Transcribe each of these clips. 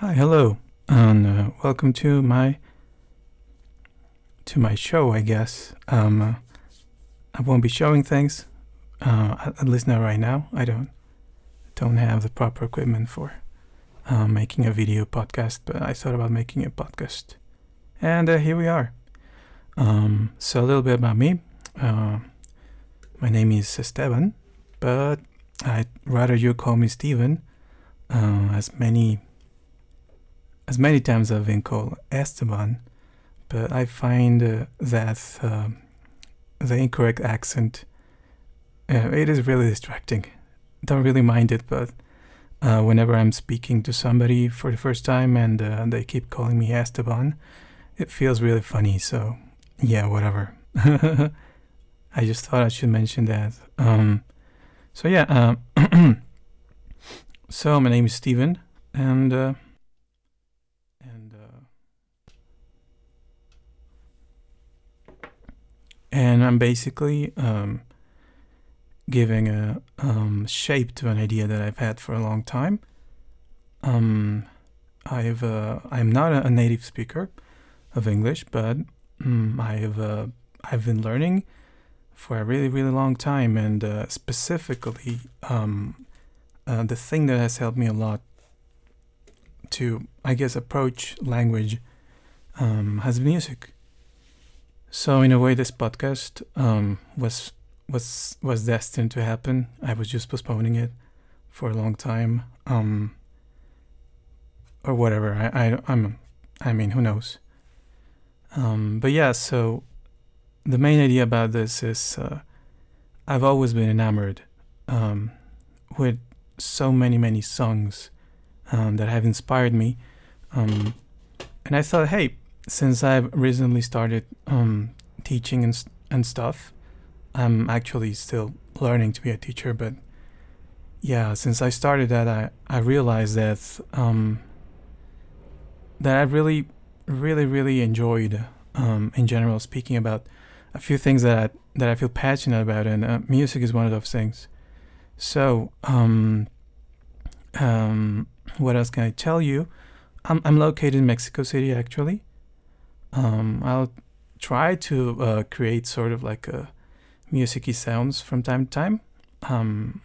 Hi, hello, and uh, welcome to my to my show. I guess um, uh, I won't be showing things, uh, at, least not right now. I don't don't have the proper equipment for uh, making a video podcast, but I thought about making a podcast, and uh, here we are. Um, so a little bit about me. Uh, my name is Esteban, but I'd rather you call me Steven, as many as many times I've been called Esteban, but I find uh, that uh, the incorrect accent uh, it is really distracting. Don't really mind it, but uh, whenever I'm speaking to somebody for the first time and uh, they keep calling me Esteban, it feels really funny. So yeah, whatever. I just thought I should mention that. Um, so yeah, um, so my name is Steven, uh, and uh, and I'm basically um, giving a um, shape to an idea that I've had for a long time. Um, I've uh, I'm not a, native speaker of English, but mm, I've uh, I've been learning for a really really long time, and uh, specifically um, uh, the thing that has helped me a lot to I guess approach language um, has music. So in a way, this podcast um, was was was destined to happen. I was just postponing it for a long time, um, or whatever. I, I I'm I mean, who knows? Um, but yeah, so the main idea about this is uh, I've always been enamored um, with so many many songs um, that have inspired me, um, and I thought, hey, since I've recently started um, teaching and and stuff, I'm actually still learning to be a teacher, but yeah, since I started that, I I realized that um, that I really really really enjoyed um, in general speaking about a few things that I, that I feel passionate about, and uh, music is one of those things. So, um, um, what else can I tell you? I'm I'm located in Mexico City actually. Um, I'll try to uh, create sort of like a musicy sounds from time to time. Um,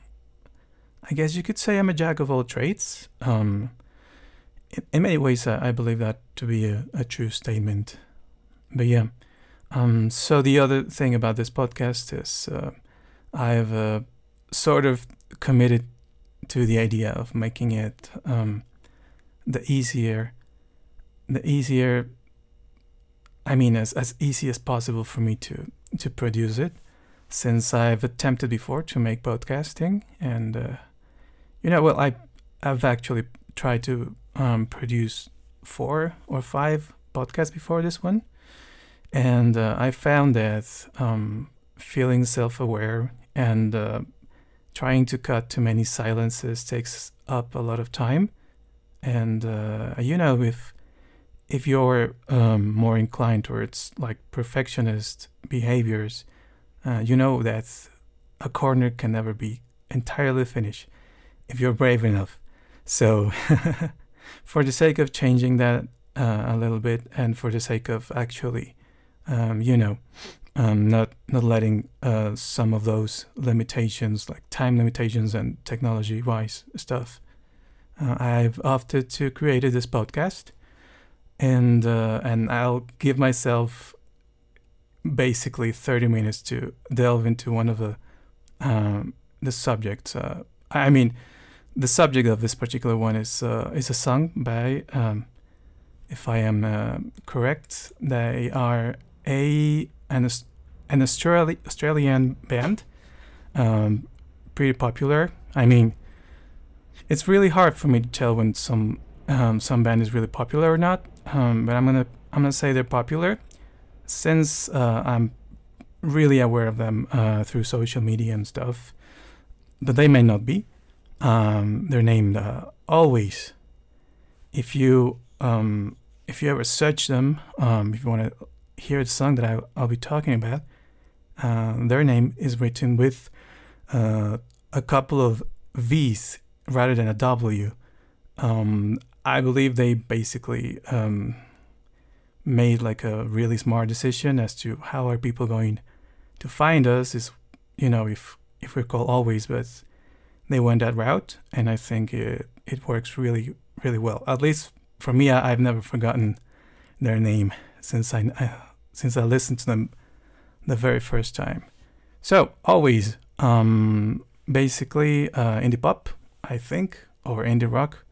I guess you could say I'm a jack of all trades. Um, in, in many ways, I, I believe that to be a, a true statement. But yeah, um, so the other thing about this podcast is uh, I've uh, sort of committed to the idea of making it um, the easier, the easier. I mean, as as easy as possible for me to to produce it, since I've attempted before to make podcasting, and uh, you know, well, I I've actually tried to um, produce four or five podcasts before this one, and uh, I found that um, feeling self-aware and uh, trying to cut too many silences takes up a lot of time, and uh, you know, if if you're um, more inclined towards like perfectionist behaviors uh, you know that a corner can never be entirely finished if you're brave enough. So, for the sake of changing that uh, a little bit, and for the sake of actually, um, you know, um, not not letting uh, some of those limitations, like time limitations and technology-wise stuff, uh, I've opted to create this podcast, and uh, and I'll give myself basically 30 minutes to delve into one of the um, the subjects. Uh, I mean, the subject of this particular one is uh, is a song by, um, if I am uh, correct, they are a an an Australi- Australian band, um, pretty popular. I mean, it's really hard for me to tell when some um, some band is really popular or not. Um, but I'm gonna I'm gonna say they're popular since uh, I'm really aware of them uh, through social media and stuff, but they may not be. Um, they're named uh, Alvvays. If you um, if you ever search them, um, if you want to hear the song that I, will be talking about, uh, their name is written with uh, a couple of V's rather than a W. Um, I believe they basically um, made like a really smart decision as to how are people going to find us. Is you know if if we call always, but they went that route, and I think it it works really really well. At least for me, I, have never forgotten their name since I, I since I listened to them the very first time. So Alvvays, um, basically uh, indie pop, I think, or indie rock.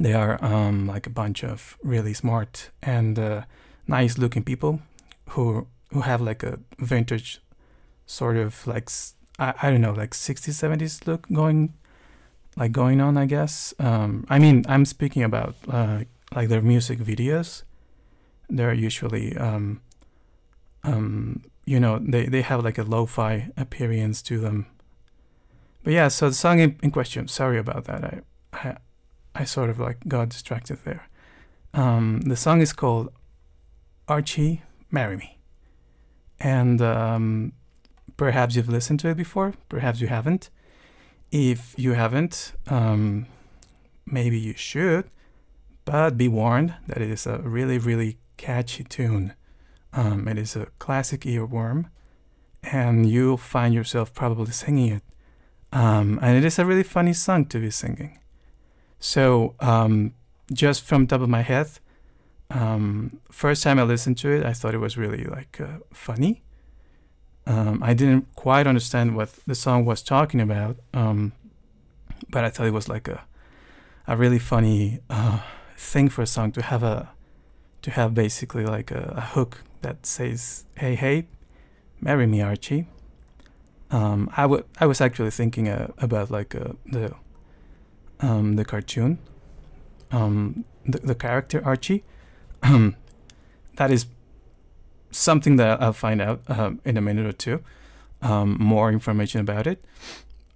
They are um, like a bunch of really smart and uh, nice looking people who who have like a vintage sort of like I, I don't know like 60s 70s look going like going on I guess. Um, I mean I'm speaking about uh, like their music videos. They're usually um, um, you know they, they have like a lo-fi appearance to them. But yeah so the song in, in question sorry about that. I, I I sort of like got distracted there um, the song is called Archie Marry Me and um, perhaps you've listened to it before perhaps you haven't if you haven't um, maybe you should but be warned that it is a really really catchy tune um, it is a classic earworm, and you'll find yourself probably singing it. Um, and it is a really funny song to be singing. So, um, just from top of my head, um, first time I listened to it, I thought it was really like uh, funny. Um, I didn't quite understand what the song was talking about, um, but I thought it was like a a really funny uh, thing for a song to have a to have basically like a, a hook that says, "Hey, hey, marry me, Archie." Um, I, w- I was actually thinking uh, about like uh, the um, the cartoon, um, the, the character Archie. that is something that I'll find out uh, in a minute or two. Um, more information about it.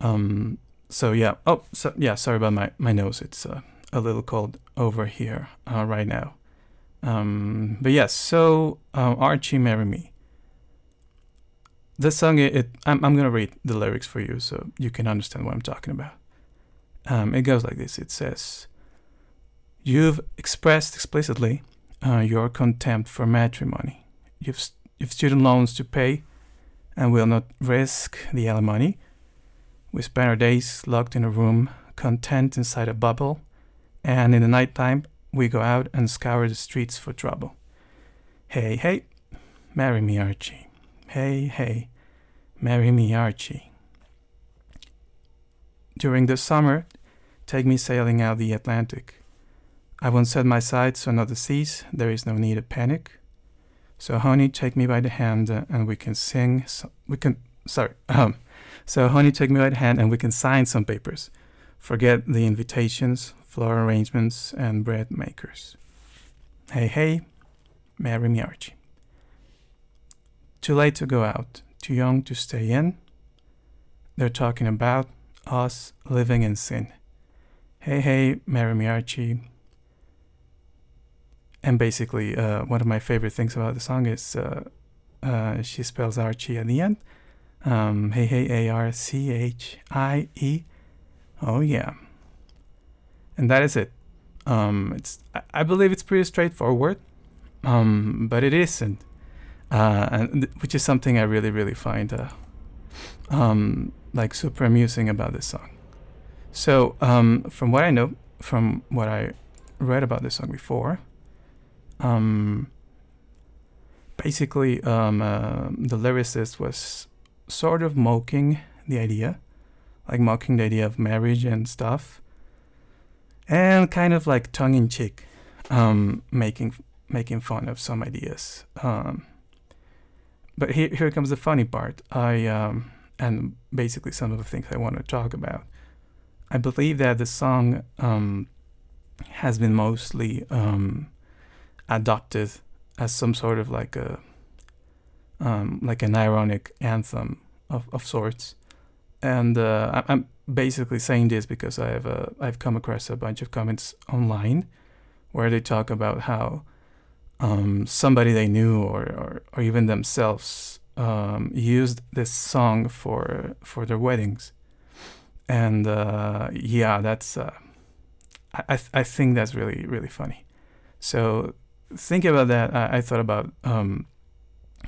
Um, so yeah. Oh, so yeah. Sorry about my my nose. It's uh, a little cold over here uh, right now. Um, but yes, so um, Archie, marry me. This song, it, it I'm, I'm gonna read the lyrics for you so you can understand what I'm talking about. Um, it goes like this. It says, "You've expressed explicitly uh, your contempt for matrimony. You've you've student loans to pay, and will not risk the alimony. We spend our days locked in a room, content inside a bubble, and in the night time we go out and scour the streets for trouble. Hey, hey, marry me, Archie. Hey, hey, marry me, Archie. During the summer, take me sailing out the Atlantic. I won't set my sights on other seas, there is no need of panic. So, honey, take me by the hand uh, and we can sing. So, we can, sorry, um, so, honey, take me by the hand and we can sign some papers. Forget the invitations, flower arrangements, and bread makers. Hey, hey, marry me, Archie. Too late to go out, too young to stay in. They're talking about us living in sin. Hey, hey, marry me, Archie. And basically, uh, one of my favorite things about the song is uh, uh, she spells Archie at the end. Um, hey, hey, A R C H I E. Oh, yeah and that is it. Um, it's I believe it's pretty straightforward, um, but it isn't, uh, and th- which is something I really really find uh, um, like super amusing about this song. So um, from what I know, from what I read about this song before, um, basically um, uh, the lyricist was sort of mocking the idea, like mocking the idea of marriage and stuff and kind of like tongue in cheek, um, making making fun of some ideas. Um, but here here comes the funny part. I um, and basically some of the things I want to talk about. I believe that the song um, has been mostly um, adopted as some sort of like a um, like an ironic anthem of, of sorts, and uh, I, I'm basically saying this because I've uh, I've come across a bunch of comments online where they talk about how um, somebody they knew or, or, or even themselves um, used this song for for their weddings, and uh, yeah, that's uh, I th- I think that's really really funny. So thinking about that, I, I thought about um,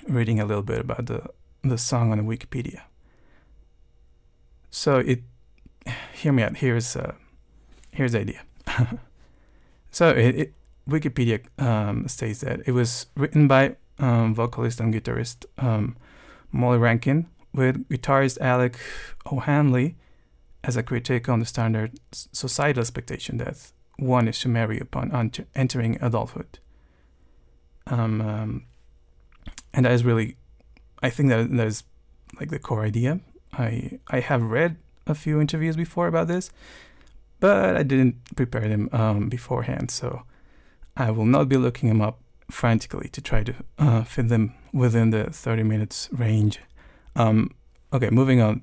reading a little bit about the the song on Wikipedia. So it hear me out. Here's uh, here's the idea. so it, it Wikipedia um, states that it was written by um, vocalist and guitarist um, Molly Rankin with guitarist Alec O'Hanley as a critique on the standard societal expectation that one is to marry upon entering adulthood. Um, um, and that is really, I think that that is like the core idea. I I have read a few interviews before about this, but I didn't prepare them um, beforehand, so I will not be looking them up frantically to try to uh, fit them within the 30 minutes range. Um, okay, moving on.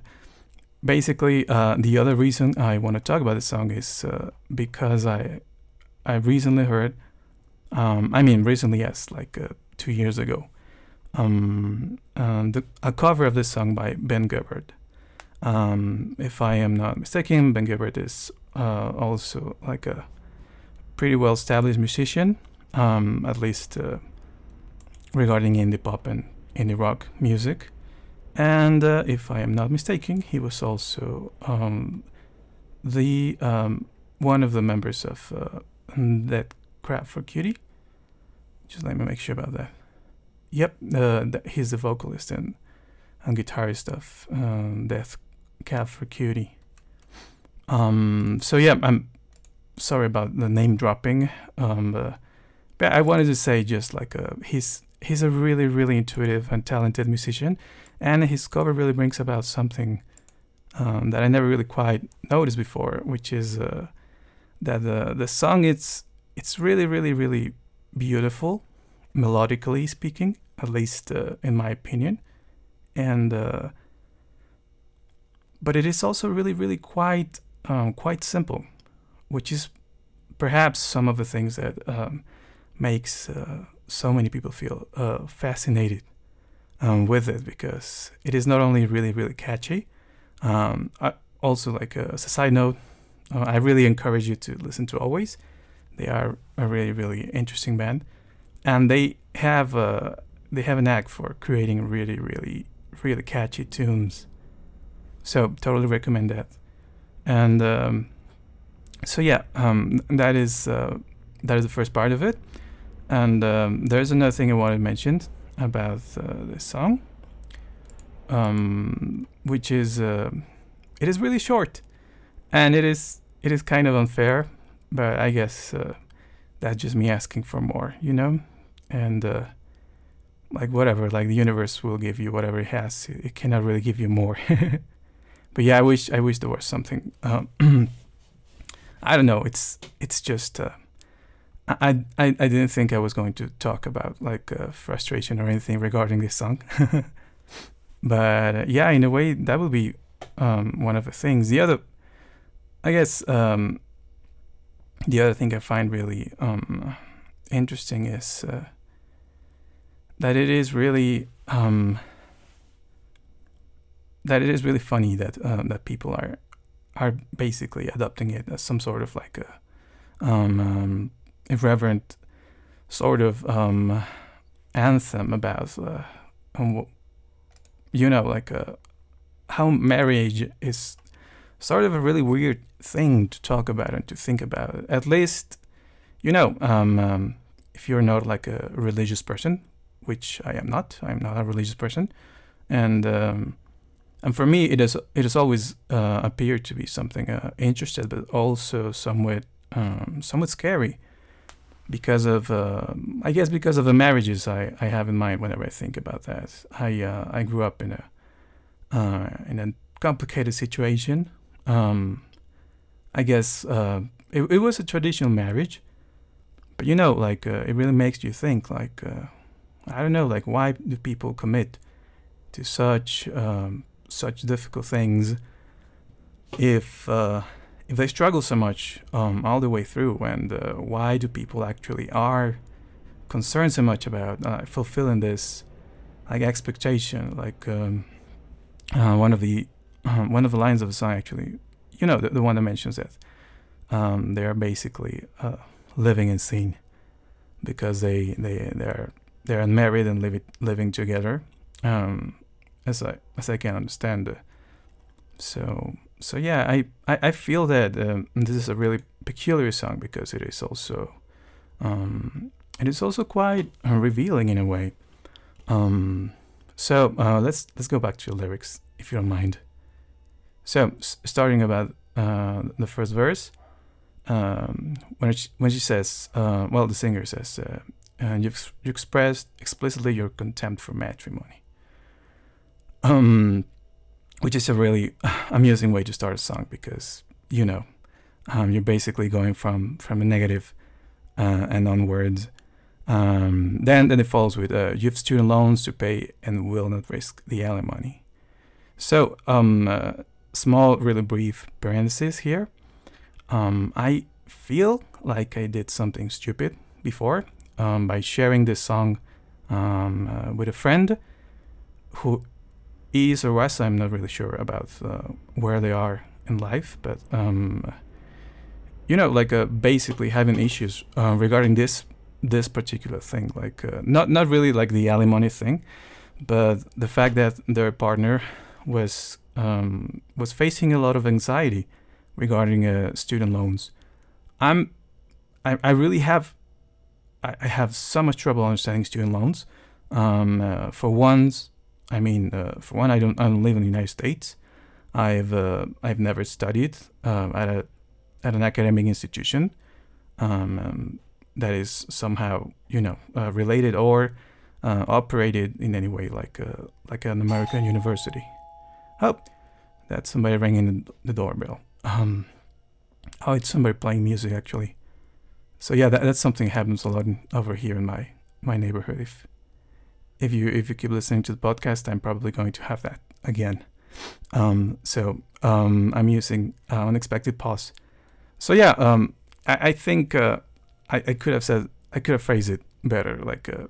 Basically, uh, the other reason I want to talk about this song is uh, because I I recently heard, um, I mean recently, yes, like uh, two years ago, um, the, a cover of this song by Ben Gibbard. Um, if I am not mistaken, Ben Gibbard is uh, also like a pretty well established musician, um, at least uh, regarding indie pop and indie rock music. And uh, if I am not mistaken, he was also um, the um, one of the members of uh, Death Cab for Cutie. Just let me make sure about that. Yep, uh, he's the vocalist and, and guitarist of um, Death Cab for Cutie. Um, so yeah, I'm sorry about the name dropping. Um, uh, but I wanted to say just like uh, he's he's a really really intuitive and talented musician, and his cover really brings about something um, that I never really quite noticed before, which is uh, that the the song it's it's really really really beautiful, melodically speaking, at least uh, in my opinion, and uh, but it is also really really quite um, quite simple, which is perhaps some of the things that um, makes uh, so many people feel uh, fascinated um, with it because it is not only really really catchy. Um, I, also, like uh, as a side note, uh, I really encourage you to listen to Alvvays. They are a really really interesting band, and they have a uh, they have a knack for creating really really really catchy tunes. So totally recommend that. And um, so yeah, um, that is uh, that is the first part of it. And um, there's another thing I wanted to mention about uh, this song, um, which is uh, it is really short, and it is it is kind of unfair, but I guess uh, that's just me asking for more, you know, and uh, like whatever, like the universe will give you whatever it has. It, cannot really give you more. but yeah, I wish I wish there was something. Um, I don't know. It's it's just. I, I I didn't think I was going to talk about like uh, frustration or anything regarding this song, but uh, yeah, in a way that will be um, one of the things. The other, I guess, um, the other thing I find really um, interesting is uh, that it is really um, that it is really funny that um, that people are are basically adopting it as some sort of like a um, um, irreverent sort of um, anthem about uh, um, you know like uh, how marriage is sort of a really weird thing to talk about and to think about. At least, you know, um, um, if you're not like a religious person, which I am not, I'm not a religious person, and um, and for me, it is it has always uh, appeared to be something uh, interesting, but also somewhat somewhat scary because of uh, I guess because of the marriages I, I have in mind whenever I think about that. I uh, I grew up in a uh, in a complicated situation. Um, I guess uh, it, it was a traditional marriage, but you know, like uh, it really makes you think. Like uh, I don't know, like why do people commit to such um, such difficult things if if they struggle so much um, all the way through and uh, why do people actually are concerned so much about uh, fulfilling this like expectation like um, uh, one of the um, one of the lines of the song actually you know the, the one that mentions that um, they are basically uh, living in sin because they they they're they're unmarried and living living together, um, as I as I can understand. so so yeah, I I, I feel that um, this is a really peculiar song because it is also um, it is also quite uh, revealing in a way. Um, so uh, let's let's go back to the lyrics if you don't mind. So s- starting about uh, the first verse, um, when she, when she says, uh, well, the singer says, uh, and you you expressed explicitly your contempt for matrimony. Um, which is a really amusing way to start a song because you know um, you're basically going from from a negative uh, and onwards. Um, then then it follows with uh, you have student loans to pay and will not risk the alimony. So um, uh, small, really brief parenthesis here. Um, I feel like I did something stupid before um, by sharing this song um, uh, with a friend who is or was, I'm not really sure about uh, where they are in life, but um, you know, like uh, basically having issues uh, regarding this this particular thing, like uh, not not really like the alimony thing, but the fact that their partner was um, was facing a lot of anxiety regarding uh, student loans. I'm I, I really have I have so much trouble understanding student loans. Um, uh, for once, I mean, uh, for one, I don't I don't live in the United States. I've uh, I've never studied uh, at a at an academic institution um, um, that is somehow you know uh, related or uh, operated in any way like a, like an American university. Oh, that's somebody ringing the doorbell. Um, oh, it's somebody playing music actually. So yeah, that, that's something that happens a lot in, over here in my my neighborhood. If if you if you keep listening to the podcast, I'm probably going to have that again. Um, so um, I'm using uh, unexpected pause. So yeah, um, I, I, think uh, I, I, could have said I could have phrased it better, like uh,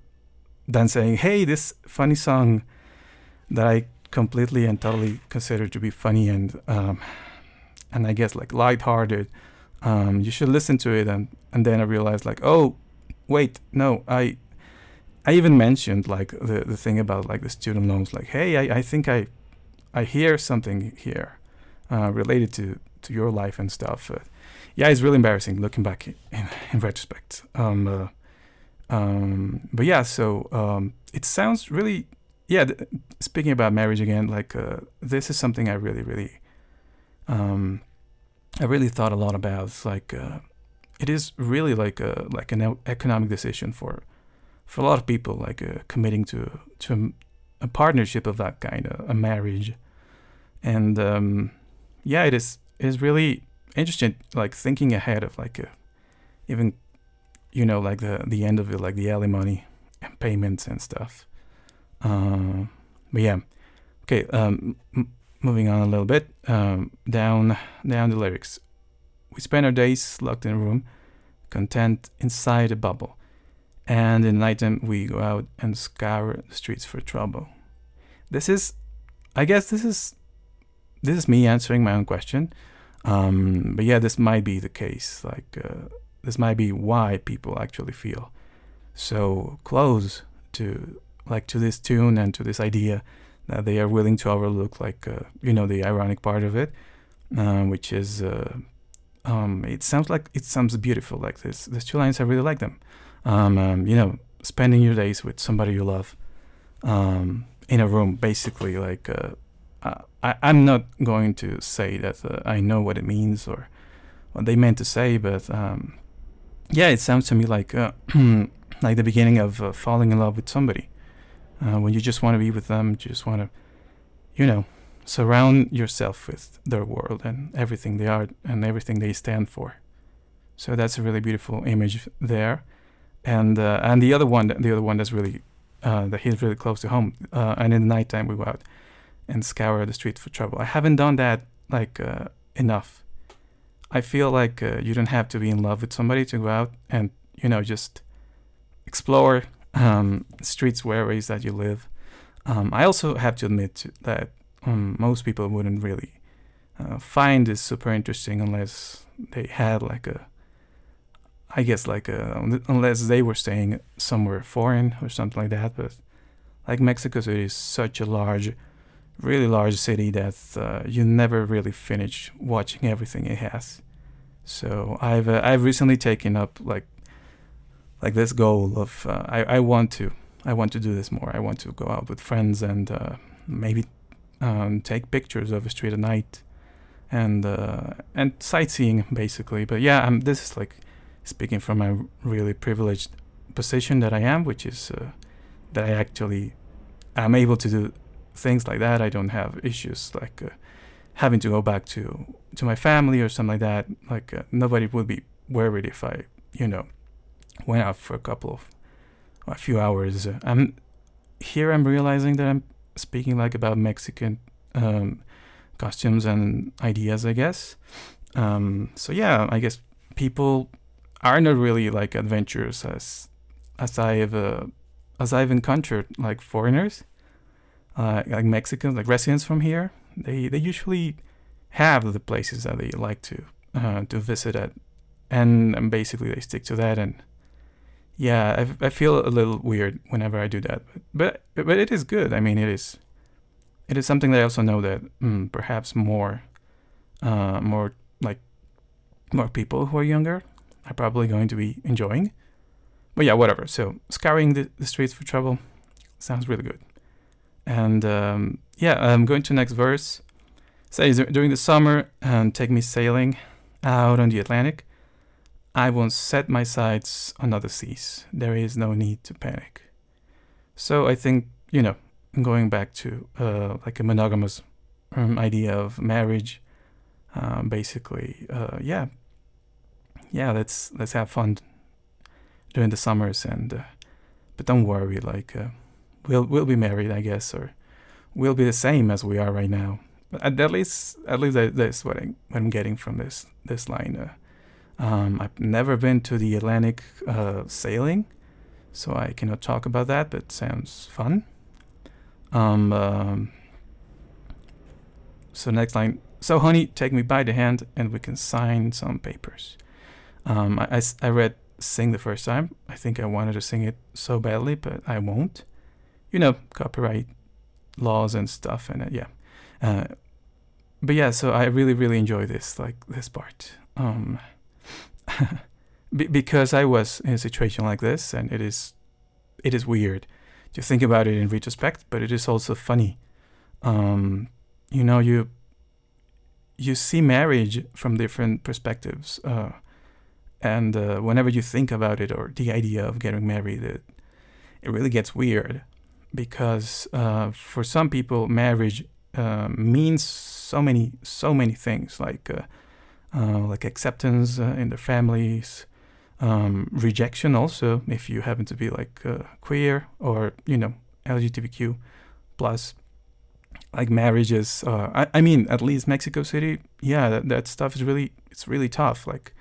than saying, "Hey, this funny song that I completely and totally consider to be funny and um, and I guess like lighthearted. Um, you should listen to it." And and then I realized like, oh, wait, no, I I even mentioned like the the thing about like the student loans. Like, hey, I, I think I I hear something here uh, related to to your life and stuff. Uh, yeah, it's really embarrassing looking back in, in retrospect. Um, uh, um, but yeah, so um, it sounds really, yeah. Th- speaking about marriage again, like uh, this is something I really, really, um, I really thought a lot about. like, uh, it is really like a like an economic decision for for a lot of people, like uh, committing to to a, a, partnership of that kind, a, a marriage, and um, yeah, it is it is really interesting, like thinking ahead of like uh, even you know like the the end of it, like the alimony and payments and stuff. Uh, but yeah, okay. Um, m- moving on a little bit um, down down the lyrics. We spend our days locked in a room, content inside a bubble and in nighttime we go out and scour the streets for trouble. This is, I guess, this is this is me answering my own question. Um, but yeah, this might be the case. Like uh, this might be why people actually feel so close to like to this tune and to this idea that they are willing to overlook like uh, you know the ironic part of it, uh, which is uh, um, it sounds like it sounds beautiful. Like this, these two lines, I really like them um, um, you know, spending your days with somebody you love um, in a room, basically. Like, uh, I, I'm not going to say that uh, I know what it means or what they meant to say, but um, yeah, it sounds to me like uh, like the beginning of uh, falling in love with somebody. Uh, when you just want to be with them, just want to, you know, surround yourself with their world and everything they are and everything they stand for. So that's a really beautiful image there and uh, and the other one, the other one that's really uh, that hits really close to home. Uh, and in the nighttime, we go out and scour the street for trouble. I haven't done that like uh, enough. I feel like uh, you don't have to be in love with somebody to go out and you know just explore um, streets where it is that you live. Um, I also have to admit that um, most people wouldn't really uh, find this super interesting unless they had like a I guess like a, unless they were staying somewhere foreign or something like that, but like Mexico City is such a large, really large city that uh, you never really finish watching everything it has. So I've uh, I've recently taken up like like this goal of uh, I I want to I want to do this more. I want to go out with friends and uh, maybe um, take pictures of the street at night and uh, and sightseeing basically. But yeah, um, this is like speaking from a really privileged position that I am, which is uh, that I actually am able to do things like that. I don't have issues like uh, having to go back to to my family or something like that. Like uh, nobody would be worried if I, you know, went out for a couple of a few hours. I'm here. I'm realizing that I'm speaking like about Mexican um, costumes and ideas, I guess. Um, so yeah, I guess people are not really like adventurous as as I've uh, as I've encountered like foreigners, uh, like Mexicans, like residents from here. They they usually have the places that they like to uh, to visit at, and, and basically they stick to that. And yeah, I, I feel a little weird whenever I do that, but but, but it is good. I mean, it is it is something that I also know that mm, perhaps more uh, more like more people who are younger are probably going to be enjoying. But yeah, whatever. So scouring the, the streets for trouble sounds really good. And um, yeah, I'm going to next verse. Says during the summer and take me sailing out on the Atlantic. I won't set my sights on other seas. There is no need to panic. So I think you know, going back to uh, like a monogamous um, idea of marriage, um, basically, uh, yeah, yeah, let's let's have fun during the summers and uh, but don't worry, like uh, we'll we'll be married, I guess, or we'll be the same as we are right now. But at, least at least that's what, I, what I'm getting from this this line. Uh, um, I've never been to the Atlantic uh, sailing, so I cannot talk about that. But sounds fun. Um, um, so next line. So honey, take me by the hand, and we can sign some papers. Um, I, I, I, read Sing the first time. I think I wanted to sing it so badly, but I won't. You know, copyright laws and stuff, and uh, yeah. Uh, but yeah, so I really, really enjoy this, like this part. Um, because I was in a situation like this, and it is, it is weird to think about it in retrospect, but it is also funny. Um, you know, you you see marriage from different perspectives. Uh, and uh, whenever you think about it or the idea of getting married, it, it really gets weird because uh, for some people, marriage uh, means so many, so many things like uh, uh, like acceptance uh, in their families, um, rejection also if you happen to be like queer or you know LGBTQ plus like marriages uh, I, I mean at least mexico city yeah that, that stuff is really it's really tough like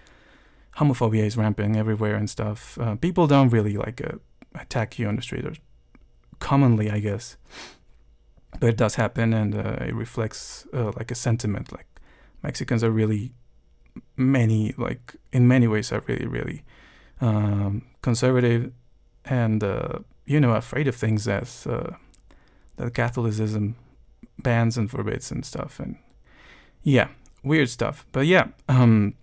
homophobia is rampant everywhere and stuff. Uh, people don't really like uh, attack you on the street, or commonly, I guess, but it does happen, and uh, it reflects uh, like a sentiment. Like Mexicans are really many, like in many ways, are really, really um, conservative, and uh, you know, afraid of things that that Catholicism bans and forbids and stuff, and yeah, weird stuff. But yeah. Um,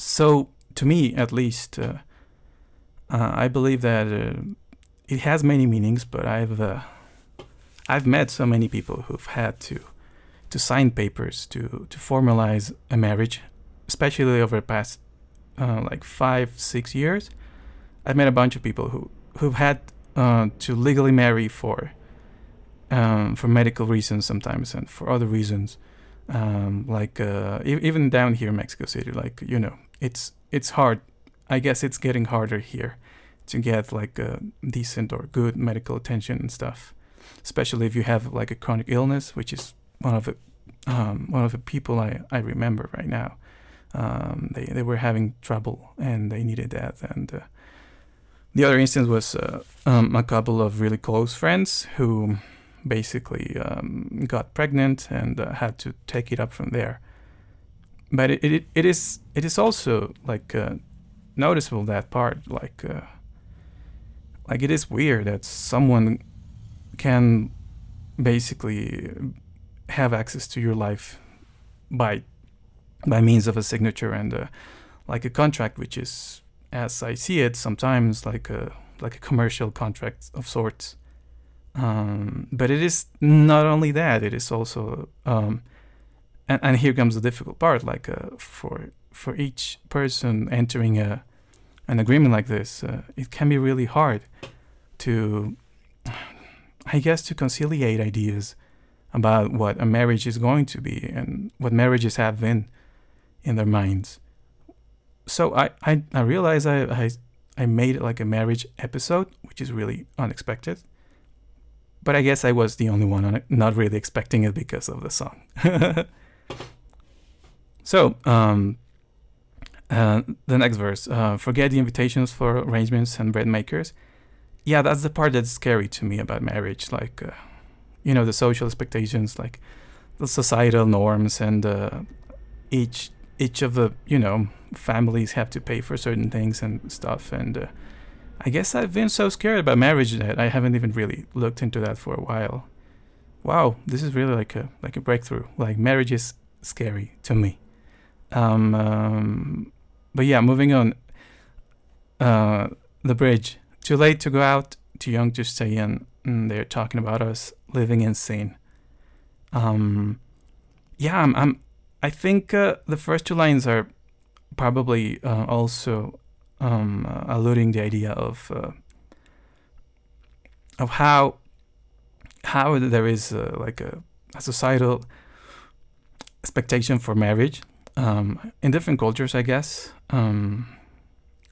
so to me at least uh, uh, i believe that uh, it has many meanings but i've uh, i've met so many people who've had to to sign papers to to formalize a marriage especially over the past uh, like five six years. I've met a bunch of people who who've had uh, to legally marry for um, for medical reasons sometimes and for other reasons um, like even down here in mexico city like you know it's it's hard. I guess it's getting harder here to get like a decent or good medical attention and stuff, especially if you have like a chronic illness, which is one of the um, one of the people I, I remember right now. Um, they they were having trouble and they needed that. And uh, the other instance was uh, um, a couple of really close friends who basically um, got pregnant and uh, had to take it up from there but it, it it is it is also like uh, noticeable that part like uh, like it is weird that someone can basically have access to your life by by means of a signature and uh, like a contract which is as I see it sometimes like a like a commercial contract of sorts. Um, but it is not only that it is also um, and, and here comes the difficult part like uh, for for each person entering a an agreement like this uh, it can be really hard to i guess to conciliate ideas about what a marriage is going to be and what marriages have been in their minds. So i i, I realized I, I i made it like a marriage episode which is really unexpected. But i guess i was the only one not really expecting it because of the song So, um, uh, the next verse uh, forget the invitations for arrangements and bread makers. Yeah, that's the part that's scary to me about marriage. Like, uh, you know, the social expectations, like the societal norms, and uh, each each of the you know families have to pay for certain things and stuff. And uh, I guess I've been so scared about marriage that I haven't even really looked into that for a while. Wow, this is really like a like a breakthrough. Like marriage is scary to me. Um, um, but yeah, moving on. Uh, the bridge. Too late to go out, too young to stay in. And they're talking about us living in sin. Um, yeah, I'm, I'm. I think uh, the first two lines are probably uh, also um, uh, alluding the idea of uh, of how how there is uh, like a, a societal expectation for marriage um, in different cultures, I guess. Um,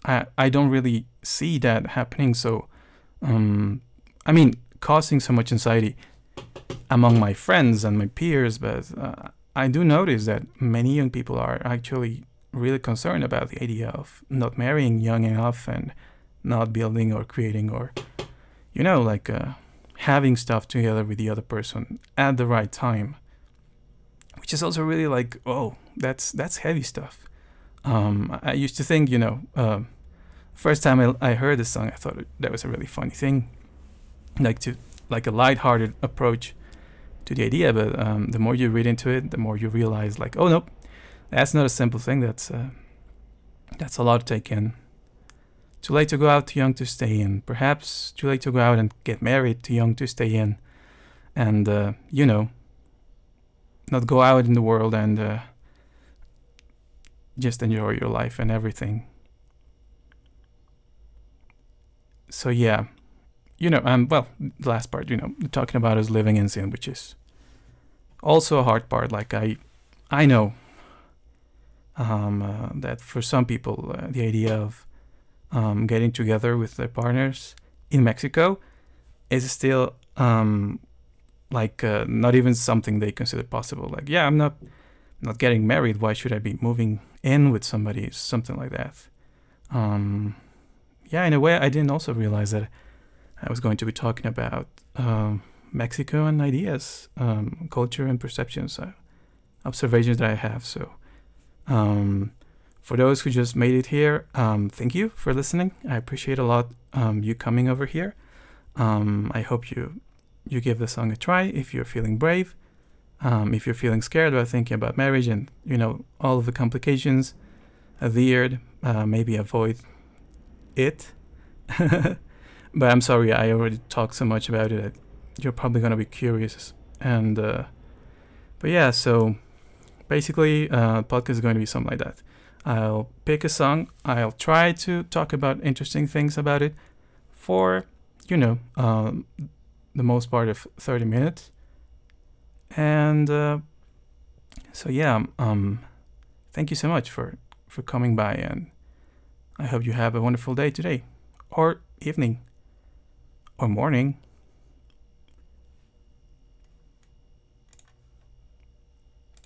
I I don't really see that happening. So, um, I mean, causing so much anxiety among my friends and my peers, but uh, I do notice that many young people are actually really concerned about the idea of not marrying young enough and not building or creating or, you know, like uh, having stuff together with the other person at the right time which is also really like, oh, that's that's heavy stuff. Um, I used to think, you know, uh, first time I, I heard this song, I thought that was a really funny thing, like to like a light-hearted approach to the idea. But um, the more you read into it, the more you realize, like, oh no, that's not a simple thing. That's uh, that's a lot to take in. Too late to go out, too young to stay in. Perhaps too late to go out and get married, too young to stay in. And uh, you know, not go out in the world and uh, just enjoy your life and everything. So yeah, you know, um, well, the last part, you know, talking about is living in sin, which is also a hard part. Like I, I know um, uh, that for some people, uh, the idea of um, getting together with their partners in Mexico is still um, like uh, not even something they consider possible. Like, yeah, I'm not not getting married. Why should I be moving in with somebody? Something like that. Um, yeah, in a way, I didn't also realize that I was going to be talking about um, Mexico and ideas, um, culture and perceptions, uh, observations that I have. So, um, for those who just made it here, um, thank you for listening. I appreciate a lot um, you coming over here. I hope you you give the song a try if you're feeling brave. Um, if you're feeling scared about thinking about marriage and you know all of the complications, a veered, uh, maybe avoid it. but I'm sorry, I already talked so much about it. You're probably gonna be curious, and uh, but yeah, so basically, uh, podcast is going to be something like that. I'll pick a song. I'll try to talk about interesting things about it for you know um, the most part of 30 minutes. And uh, so yeah, um, thank you so much for for coming by, and I hope you have a wonderful day today, or evening, or morning,